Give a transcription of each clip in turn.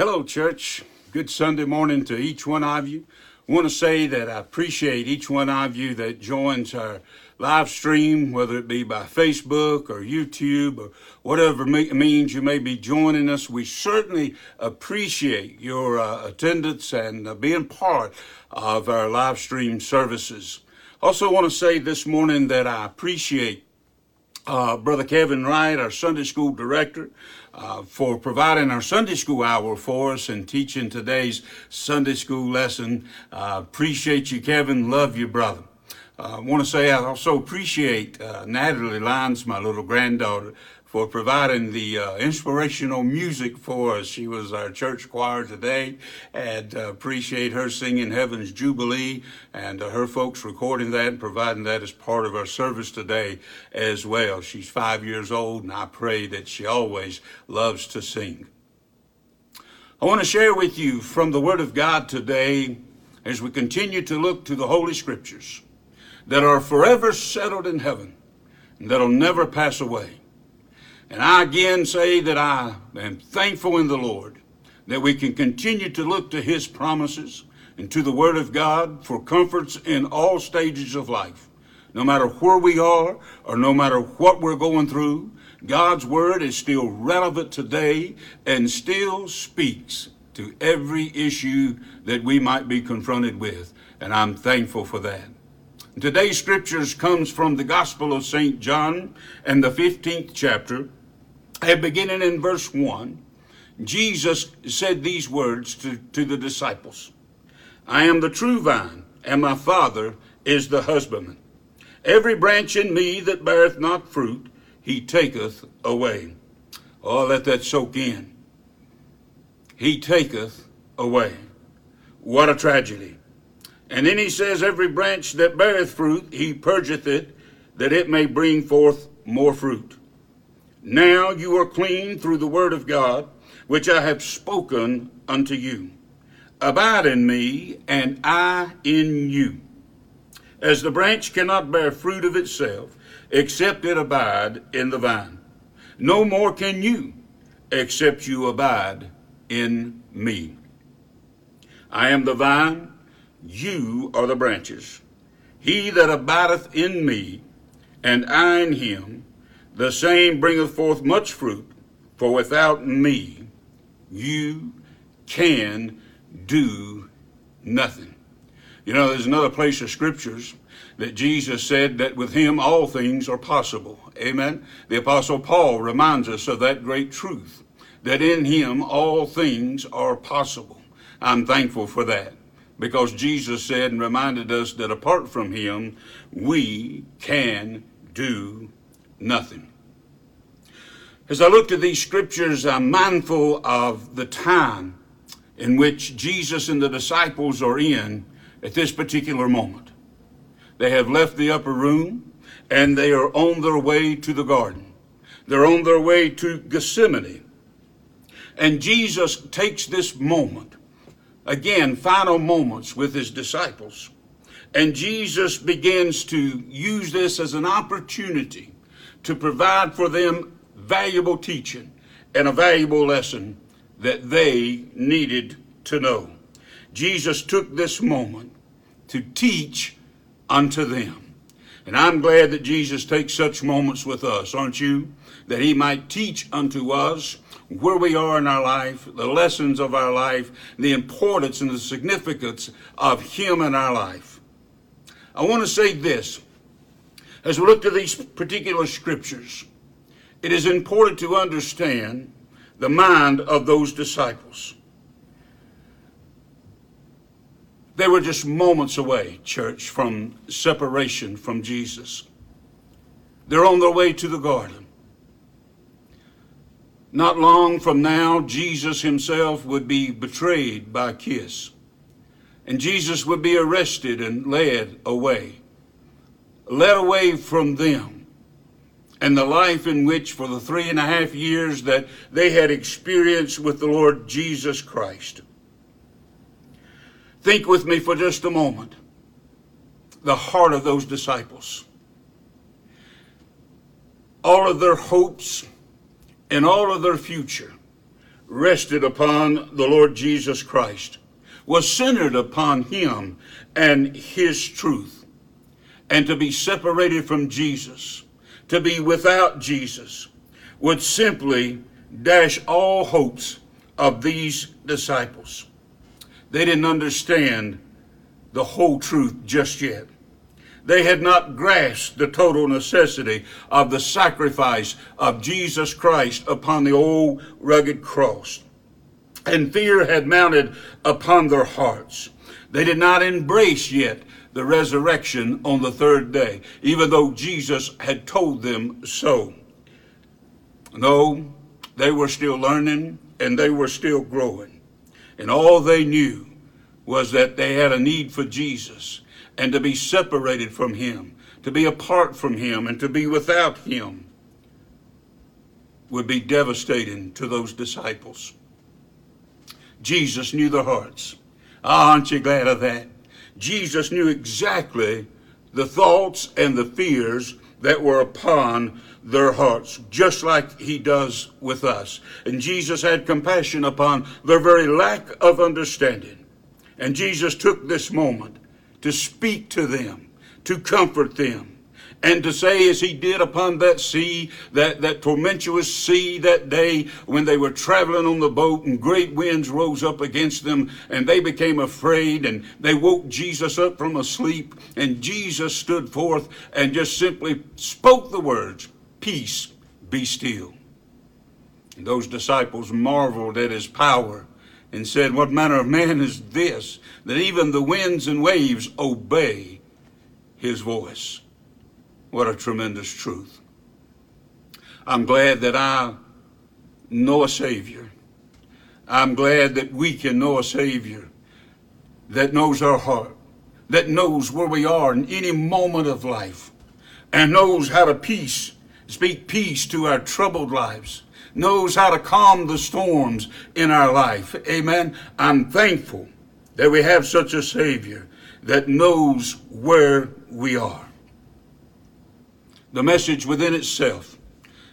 Hello, church. Good Sunday morning to each one of you. I want to say that I appreciate each one of you that joins our live stream, whether it be by Facebook or YouTube or whatever means you may be joining us. We certainly appreciate your uh, attendance and uh, being part of our live stream services. Also, want to say this morning that I appreciate uh, Brother Kevin Wright, our Sunday school director, uh, for providing our Sunday school hour for us and teaching today's Sunday school lesson. Uh, appreciate you, Kevin. Love you, brother. Uh, I want to say I also appreciate uh, Natalie Lyons, my little granddaughter, for providing the uh, inspirational music for us. She was our church choir today, and uh, appreciate her singing Heaven's Jubilee and uh, her folks recording that and providing that as part of our service today as well. She's five years old, and I pray that she always loves to sing. I want to share with you from the Word of God today as we continue to look to the Holy Scriptures that are forever settled in heaven and that'll never pass away. And I again say that I am thankful in the Lord that we can continue to look to His promises and to the Word of God for comforts in all stages of life. No matter where we are or no matter what we're going through, God's Word is still relevant today and still speaks to every issue that we might be confronted with. And I'm thankful for that. Today's scriptures comes from the Gospel of St. John and the 15th chapter and beginning in verse 1, Jesus said these words to, to the disciples I am the true vine, and my Father is the husbandman. Every branch in me that beareth not fruit, he taketh away. Oh, let that soak in. He taketh away. What a tragedy. And then he says, Every branch that beareth fruit, he purgeth it, that it may bring forth more fruit. Now you are clean through the word of God, which I have spoken unto you. Abide in me, and I in you. As the branch cannot bear fruit of itself, except it abide in the vine. No more can you, except you abide in me. I am the vine, you are the branches. He that abideth in me, and I in him, the same bringeth forth much fruit, for without me you can do nothing. You know, there's another place of scriptures that Jesus said that with him all things are possible. Amen. The Apostle Paul reminds us of that great truth that in him all things are possible. I'm thankful for that because Jesus said and reminded us that apart from him, we can do nothing. As I looked at these scriptures, I'm mindful of the time in which Jesus and the disciples are in at this particular moment. They have left the upper room and they are on their way to the garden. They're on their way to Gethsemane. And Jesus takes this moment, again, final moments with his disciples. And Jesus begins to use this as an opportunity to provide for them valuable teaching and a valuable lesson that they needed to know. Jesus took this moment to teach unto them. And I'm glad that Jesus takes such moments with us, aren't you? That he might teach unto us where we are in our life, the lessons of our life, the importance and the significance of him in our life. I want to say this as we look to these particular scriptures it is important to understand the mind of those disciples. They were just moments away, church, from separation from Jesus. They're on their way to the garden. Not long from now, Jesus himself would be betrayed by a kiss. And Jesus would be arrested and led away. Led away from them and the life in which, for the three and a half years that they had experienced with the Lord Jesus Christ. Think with me for just a moment the heart of those disciples. All of their hopes and all of their future rested upon the Lord Jesus Christ, was centered upon him and his truth. And to be separated from Jesus, to be without Jesus, would simply dash all hopes of these disciples. They didn't understand the whole truth just yet. They had not grasped the total necessity of the sacrifice of Jesus Christ upon the old rugged cross. And fear had mounted upon their hearts. They did not embrace yet the resurrection on the third day, even though Jesus had told them so. No, they were still learning and they were still growing. And all they knew was that they had a need for Jesus and to be separated from Him, to be apart from Him, and to be without Him would be devastating to those disciples. Jesus knew their hearts. Oh, aren't you glad of that? Jesus knew exactly the thoughts and the fears that were upon their hearts, just like he does with us. And Jesus had compassion upon their very lack of understanding. And Jesus took this moment to speak to them, to comfort them, and to say, as he did upon that sea, that, that tumultuous sea that day when they were traveling on the boat and great winds rose up against them and they became afraid and they woke Jesus up from a sleep and Jesus stood forth and just simply spoke the words, Peace, be still. And those disciples marveled at his power and said, What manner of man is this, that even the winds and waves obey his voice? What a tremendous truth. I'm glad that I know a Savior. I'm glad that we can know a Savior that knows our heart, that knows where we are in any moment of life, and knows how to peace, speak peace to our troubled lives knows how to calm the storms in our life. Amen. I'm thankful that we have such a Savior that knows where we are. The message within itself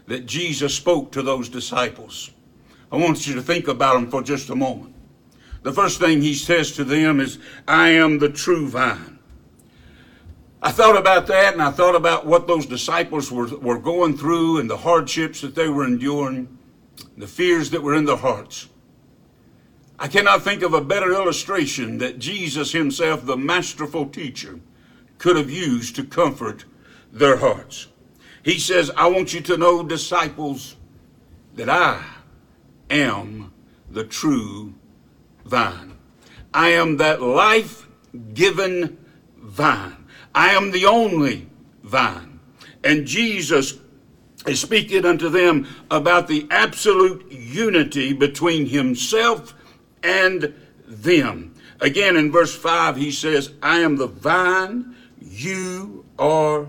that Jesus spoke to those disciples. I want you to think about them for just a moment. The first thing he says to them is, I am the true vine. I thought about that and I thought about what those disciples were, were going through and the hardships that they were enduring, the fears that were in their hearts. I cannot think of a better illustration that Jesus himself, the masterful teacher, could have used to comfort their hearts. He says, I want you to know, disciples, that I am the true vine. I am that life given vine. I am the only vine. And Jesus is speaking unto them about the absolute unity between himself and them. Again, in verse 5, he says, I am the vine, you are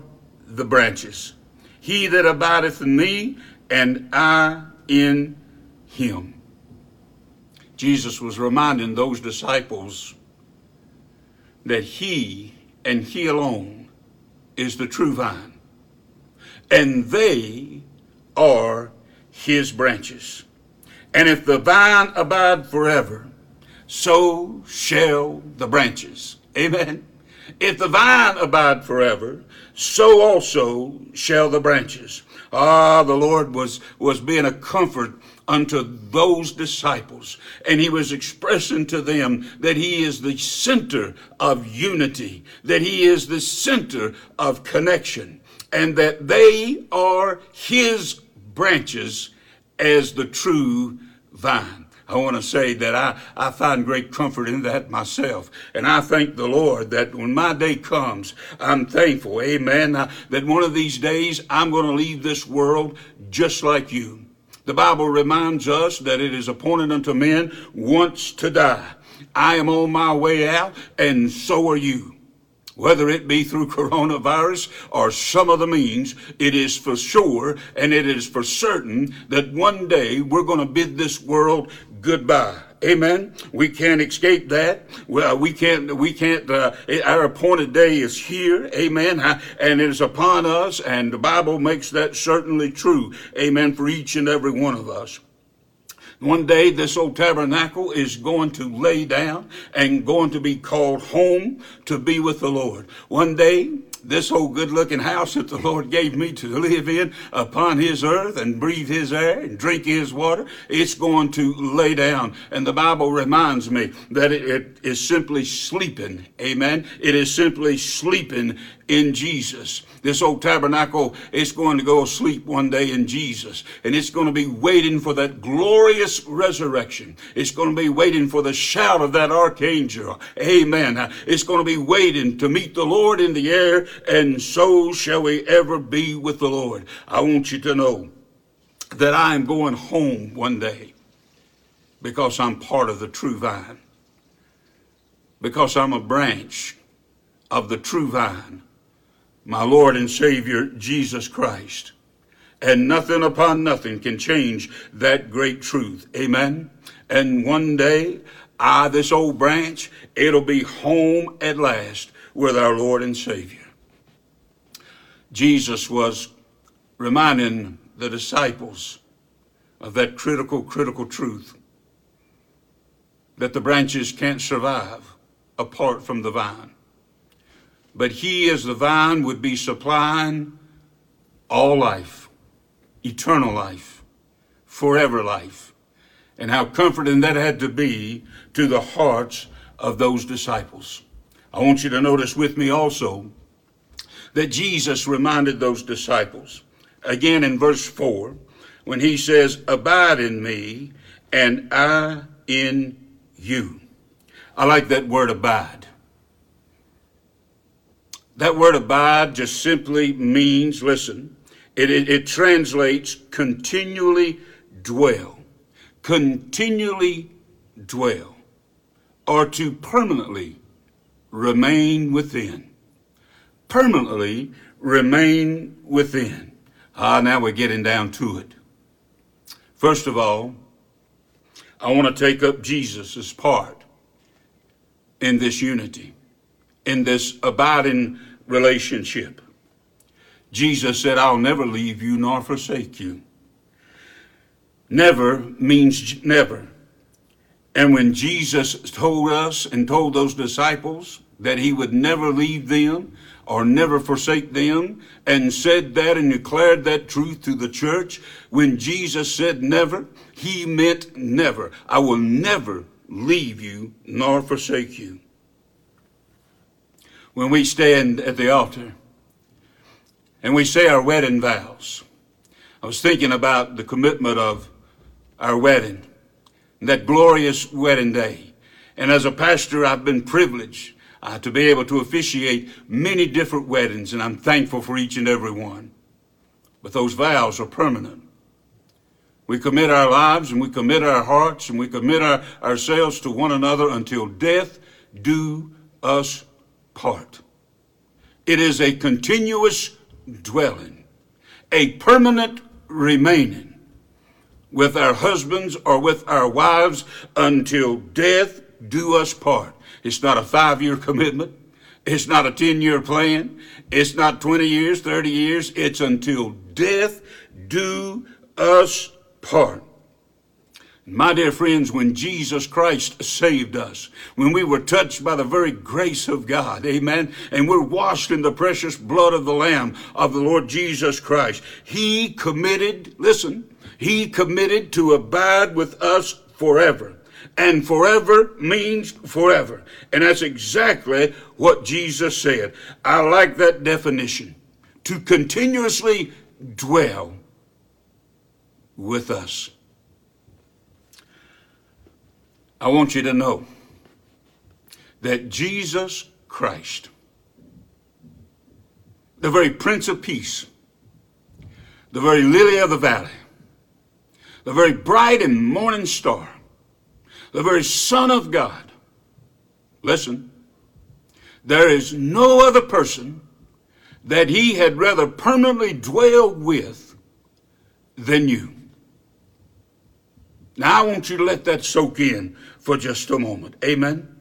the branches. He that abideth in me, and I in him. Jesus was reminding those disciples that he and He alone is the true vine. And they are His branches. And if the vine abide forever, so shall the branches. Amen. If the vine abide forever, so also shall the branches. Ah, the Lord was, was being a comfort unto those disciples. And he was expressing to them that he is the center of unity, that he is the center of connection, and that they are his branches as the true vine. I want to say that I, I find great comfort in that myself. And I thank the Lord that when my day comes, I'm thankful, amen, uh, that one of these days I'm going to leave this world just like you. The Bible reminds us that it is appointed unto men once to die. I am on my way out, and so are you. Whether it be through coronavirus or some other means, it is for sure and it is for certain that one day we're going to bid this world goodbye. Amen. We can't escape that. Well, we can't. We can't. Uh, our appointed day is here. Amen. And it is upon us, and the Bible makes that certainly true. Amen. For each and every one of us. One day, this old tabernacle is going to lay down and going to be called home to be with the Lord. One day, this old good looking house that the Lord gave me to live in upon His earth and breathe His air and drink His water, it's going to lay down. And the Bible reminds me that it, it is simply sleeping. Amen. It is simply sleeping in Jesus. This old tabernacle is going to go asleep one day in Jesus. And it's going to be waiting for that glorious resurrection. It's going to be waiting for the shout of that archangel. Amen. It's going to be waiting to meet the Lord in the air, and so shall we ever be with the Lord. I want you to know that I am going home one day because I'm part of the true vine, because I'm a branch of the true vine my Lord and Savior, Jesus Christ. And nothing upon nothing can change that great truth. Amen. And one day, I, this old branch, it'll be home at last with our Lord and Savior. Jesus was reminding the disciples of that critical, critical truth that the branches can't survive apart from the vine. But he, as the vine, would be supplying all life, eternal life, forever life. And how comforting that had to be to the hearts of those disciples. I want you to notice with me also that Jesus reminded those disciples, again in verse 4, when he says, Abide in me, and I in you. I like that word abide. That word abide just simply means, listen, it, it, it translates continually dwell. Continually dwell. Or to permanently remain within. Permanently remain within. Ah, now we're getting down to it. First of all, I want to take up Jesus' part in this unity, in this abiding relationship. Jesus said, I'll never leave you nor forsake you. Never means never. And when Jesus told us and told those disciples that he would never leave them or never forsake them, and said that and declared that truth to the church, when Jesus said never, he meant never. I will never leave you nor forsake you when we stand at the altar and we say our wedding vows. I was thinking about the commitment of our wedding, that glorious wedding day. And as a pastor, I've been privileged uh, to be able to officiate many different weddings, and I'm thankful for each and every one. But those vows are permanent. We commit our lives and we commit our hearts and we commit our, ourselves to one another until death do us part. It is a continuous dwelling, a permanent remaining with our husbands or with our wives until death do us part. It's not a five year commitment. It's not a 10 year plan. It's not 20 years, 30 years. It's until death do us part. My dear friends, when Jesus Christ saved us, when we were touched by the very grace of God, amen, and we're washed in the precious blood of the Lamb of the Lord Jesus Christ, He committed, listen, He committed to abide with us forever. And forever means forever. And that's exactly what Jesus said. I like that definition. To continuously dwell with us. I want you to know that Jesus Christ, the very Prince of Peace, the very lily of the valley, the very bright and morning star, the very Son of God, listen, there is no other person that he had rather permanently dwell with than you. Now, I want you to let that soak in for just a moment. Amen.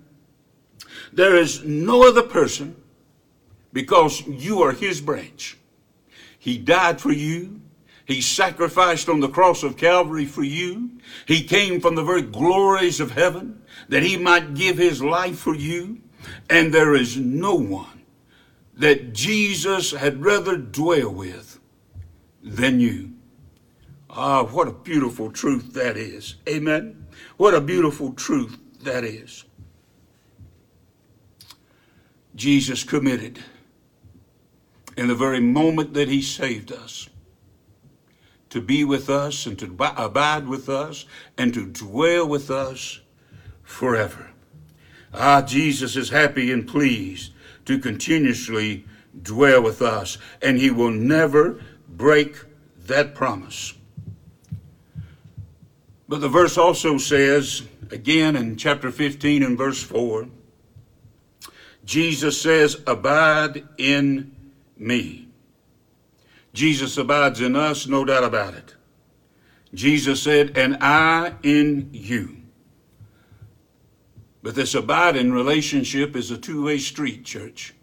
There is no other person because you are his branch. He died for you. He sacrificed on the cross of Calvary for you. He came from the very glories of heaven that he might give his life for you. And there is no one that Jesus had rather dwell with than you. Ah, what a beautiful truth that is. Amen. What a beautiful truth that is. Jesus committed in the very moment that he saved us to be with us and to abide with us and to dwell with us forever. Ah, Jesus is happy and pleased to continuously dwell with us, and he will never break that promise. But the verse also says, again in chapter 15 and verse 4, Jesus says, Abide in me. Jesus abides in us, no doubt about it. Jesus said, And I in you. But this abiding relationship is a two way street, church.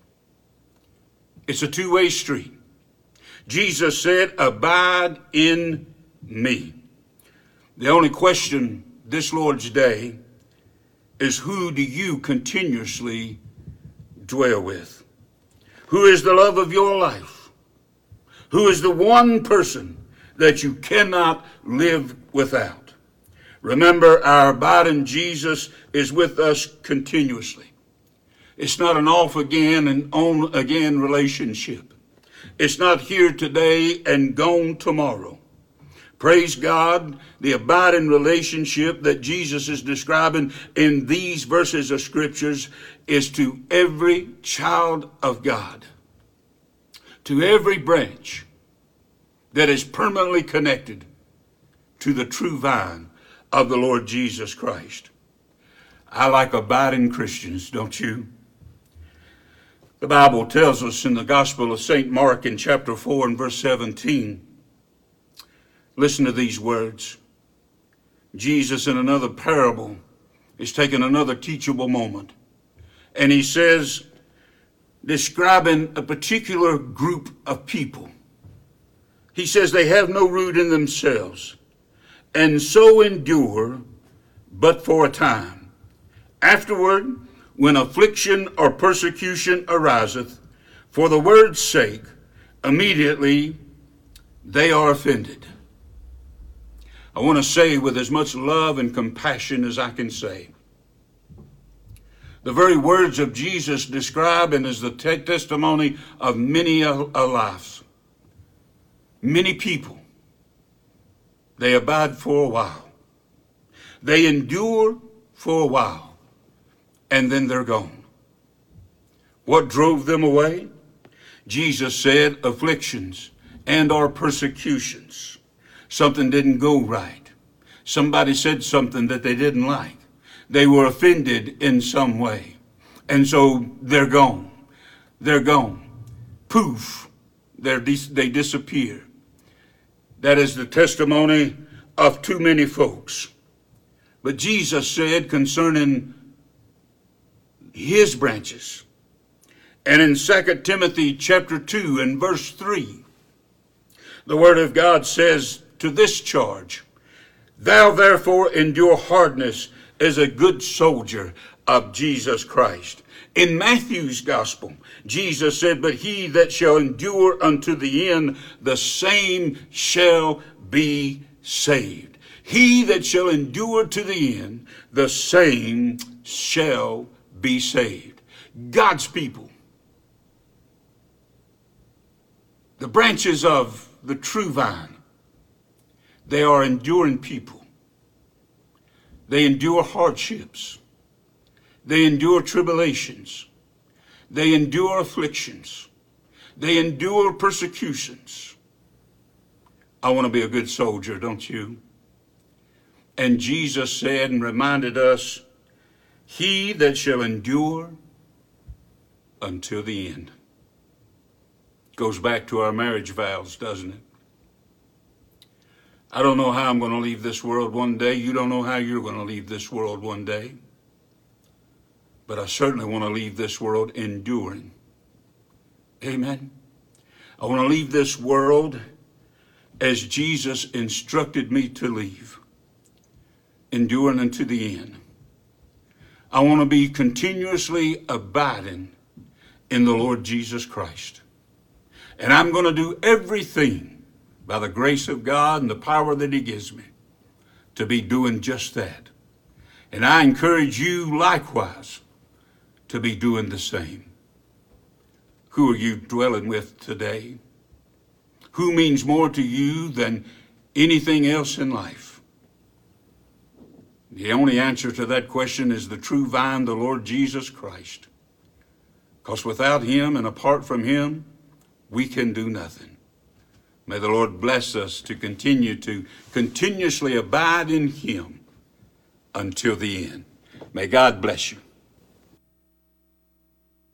It's a two way street. Jesus said, Abide in me. The only question this Lord's Day is who do you continuously dwell with? Who is the love of your life? Who is the one person that you cannot live without? Remember, our abiding Jesus is with us continuously. It's not an off again and on again relationship. It's not here today and gone tomorrow. Praise God, the abiding relationship that Jesus is describing in these verses of scriptures is to every child of God, to every branch that is permanently connected to the true vine of the Lord Jesus Christ. I like abiding Christians, don't you? The Bible tells us in the Gospel of St. Mark in chapter 4 and verse 17. Listen to these words. Jesus, in another parable, is taking another teachable moment. And he says, describing a particular group of people, he says they have no root in themselves and so endure but for a time. Afterward, when affliction or persecution ariseth, for the word's sake, immediately they are offended. I want to say with as much love and compassion as I can say. The very words of Jesus describe and is the te- testimony of many a, a lives. Many people they abide for a while. They endure for a while, and then they're gone. What drove them away? Jesus said afflictions and our persecutions. Something didn't go right. Somebody said something that they didn't like. They were offended in some way. And so they're gone. They're gone. Poof. They're dis- they disappear. That is the testimony of too many folks. But Jesus said concerning his branches, and in 2 Timothy chapter 2 and verse 3, the word of God says to this charge, Thou therefore endure hardness as a good soldier of Jesus Christ. In Matthew's gospel, Jesus said, But he that shall endure unto the end, the same shall be saved. He that shall endure to the end, the same shall be saved. God's people, the branches of the true vine, they are enduring people. They endure hardships. They endure tribulations. They endure afflictions. They endure persecutions. I want to be a good soldier, don't you? And Jesus said and reminded us, He that shall endure until the end. Goes back to our marriage vows, doesn't it? I don't know how I'm going to leave this world one day. You don't know how you're going to leave this world one day but I certainly want to leave this world enduring. Amen. I want to leave this world as Jesus instructed me to leave, enduring unto the end. I want to be continuously abiding in the Lord Jesus Christ. And I'm going to do everything by the grace of God and the power that He gives me to be doing just that. And I encourage you likewise to be doing the same. Who are you dwelling with today? Who means more to you than anything else in life? The only answer to that question is the true vine, the Lord Jesus Christ. Because without Him and apart from Him, we can do nothing. May the Lord bless us to continue to continuously abide in Him until the end. May God bless you.